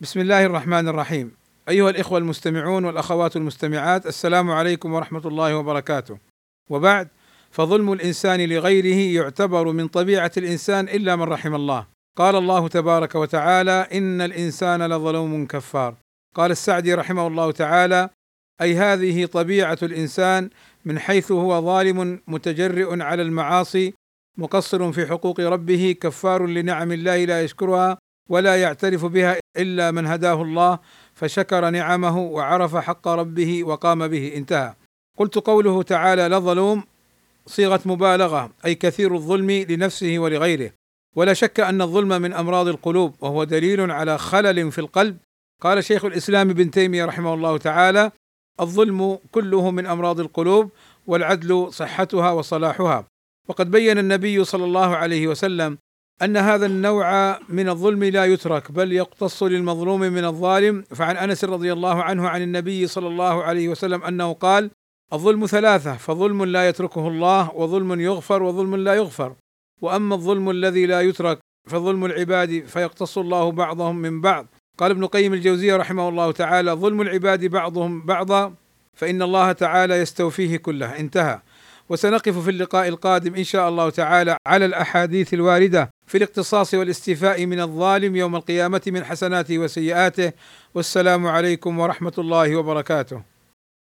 بسم الله الرحمن الرحيم. أيها الإخوة المستمعون والأخوات المستمعات السلام عليكم ورحمة الله وبركاته. وبعد فظلم الإنسان لغيره يعتبر من طبيعة الإنسان إلا من رحم الله. قال الله تبارك وتعالى إن الإنسان لظلوم كفار. قال السعدي رحمه الله تعالى أي هذه طبيعة الإنسان من حيث هو ظالم متجرئ على المعاصي مقصر في حقوق ربه كفار لنعم الله لا يشكرها ولا يعترف بها إلا من هداه الله فشكر نعمه وعرف حق ربه وقام به انتهى. قلت قوله تعالى لظلوم صيغة مبالغة أي كثير الظلم لنفسه ولغيره. ولا شك أن الظلم من أمراض القلوب وهو دليل على خلل في القلب. قال شيخ الإسلام ابن تيمية رحمه الله تعالى الظلم كله من أمراض القلوب والعدل صحتها وصلاحها. وقد بين النبي صلى الله عليه وسلم أن هذا النوع من الظلم لا يترك بل يقتص للمظلوم من الظالم. فعن أنس رضي الله عنه عن النبي صلى الله عليه وسلم أنه قال: الظلم ثلاثة فظلم لا يتركه الله وظلم يغفر وظلم لا يغفر. وأما الظلم الذي لا يترك فظلم العباد فيقتص الله بعضهم من بعض. قال ابن قيم الجوزية رحمه الله تعالى ظلم العباد بعضهم بعضا فإن الله تعالى يستوفيه كله. انتهى. وسنقف في اللقاء القادم إن شاء الله تعالى على الأحاديث الواردة في الاقتصاص والاستيفاء من الظالم يوم القيامة من حسناته وسيئاته. والسلام عليكم ورحمة الله وبركاته.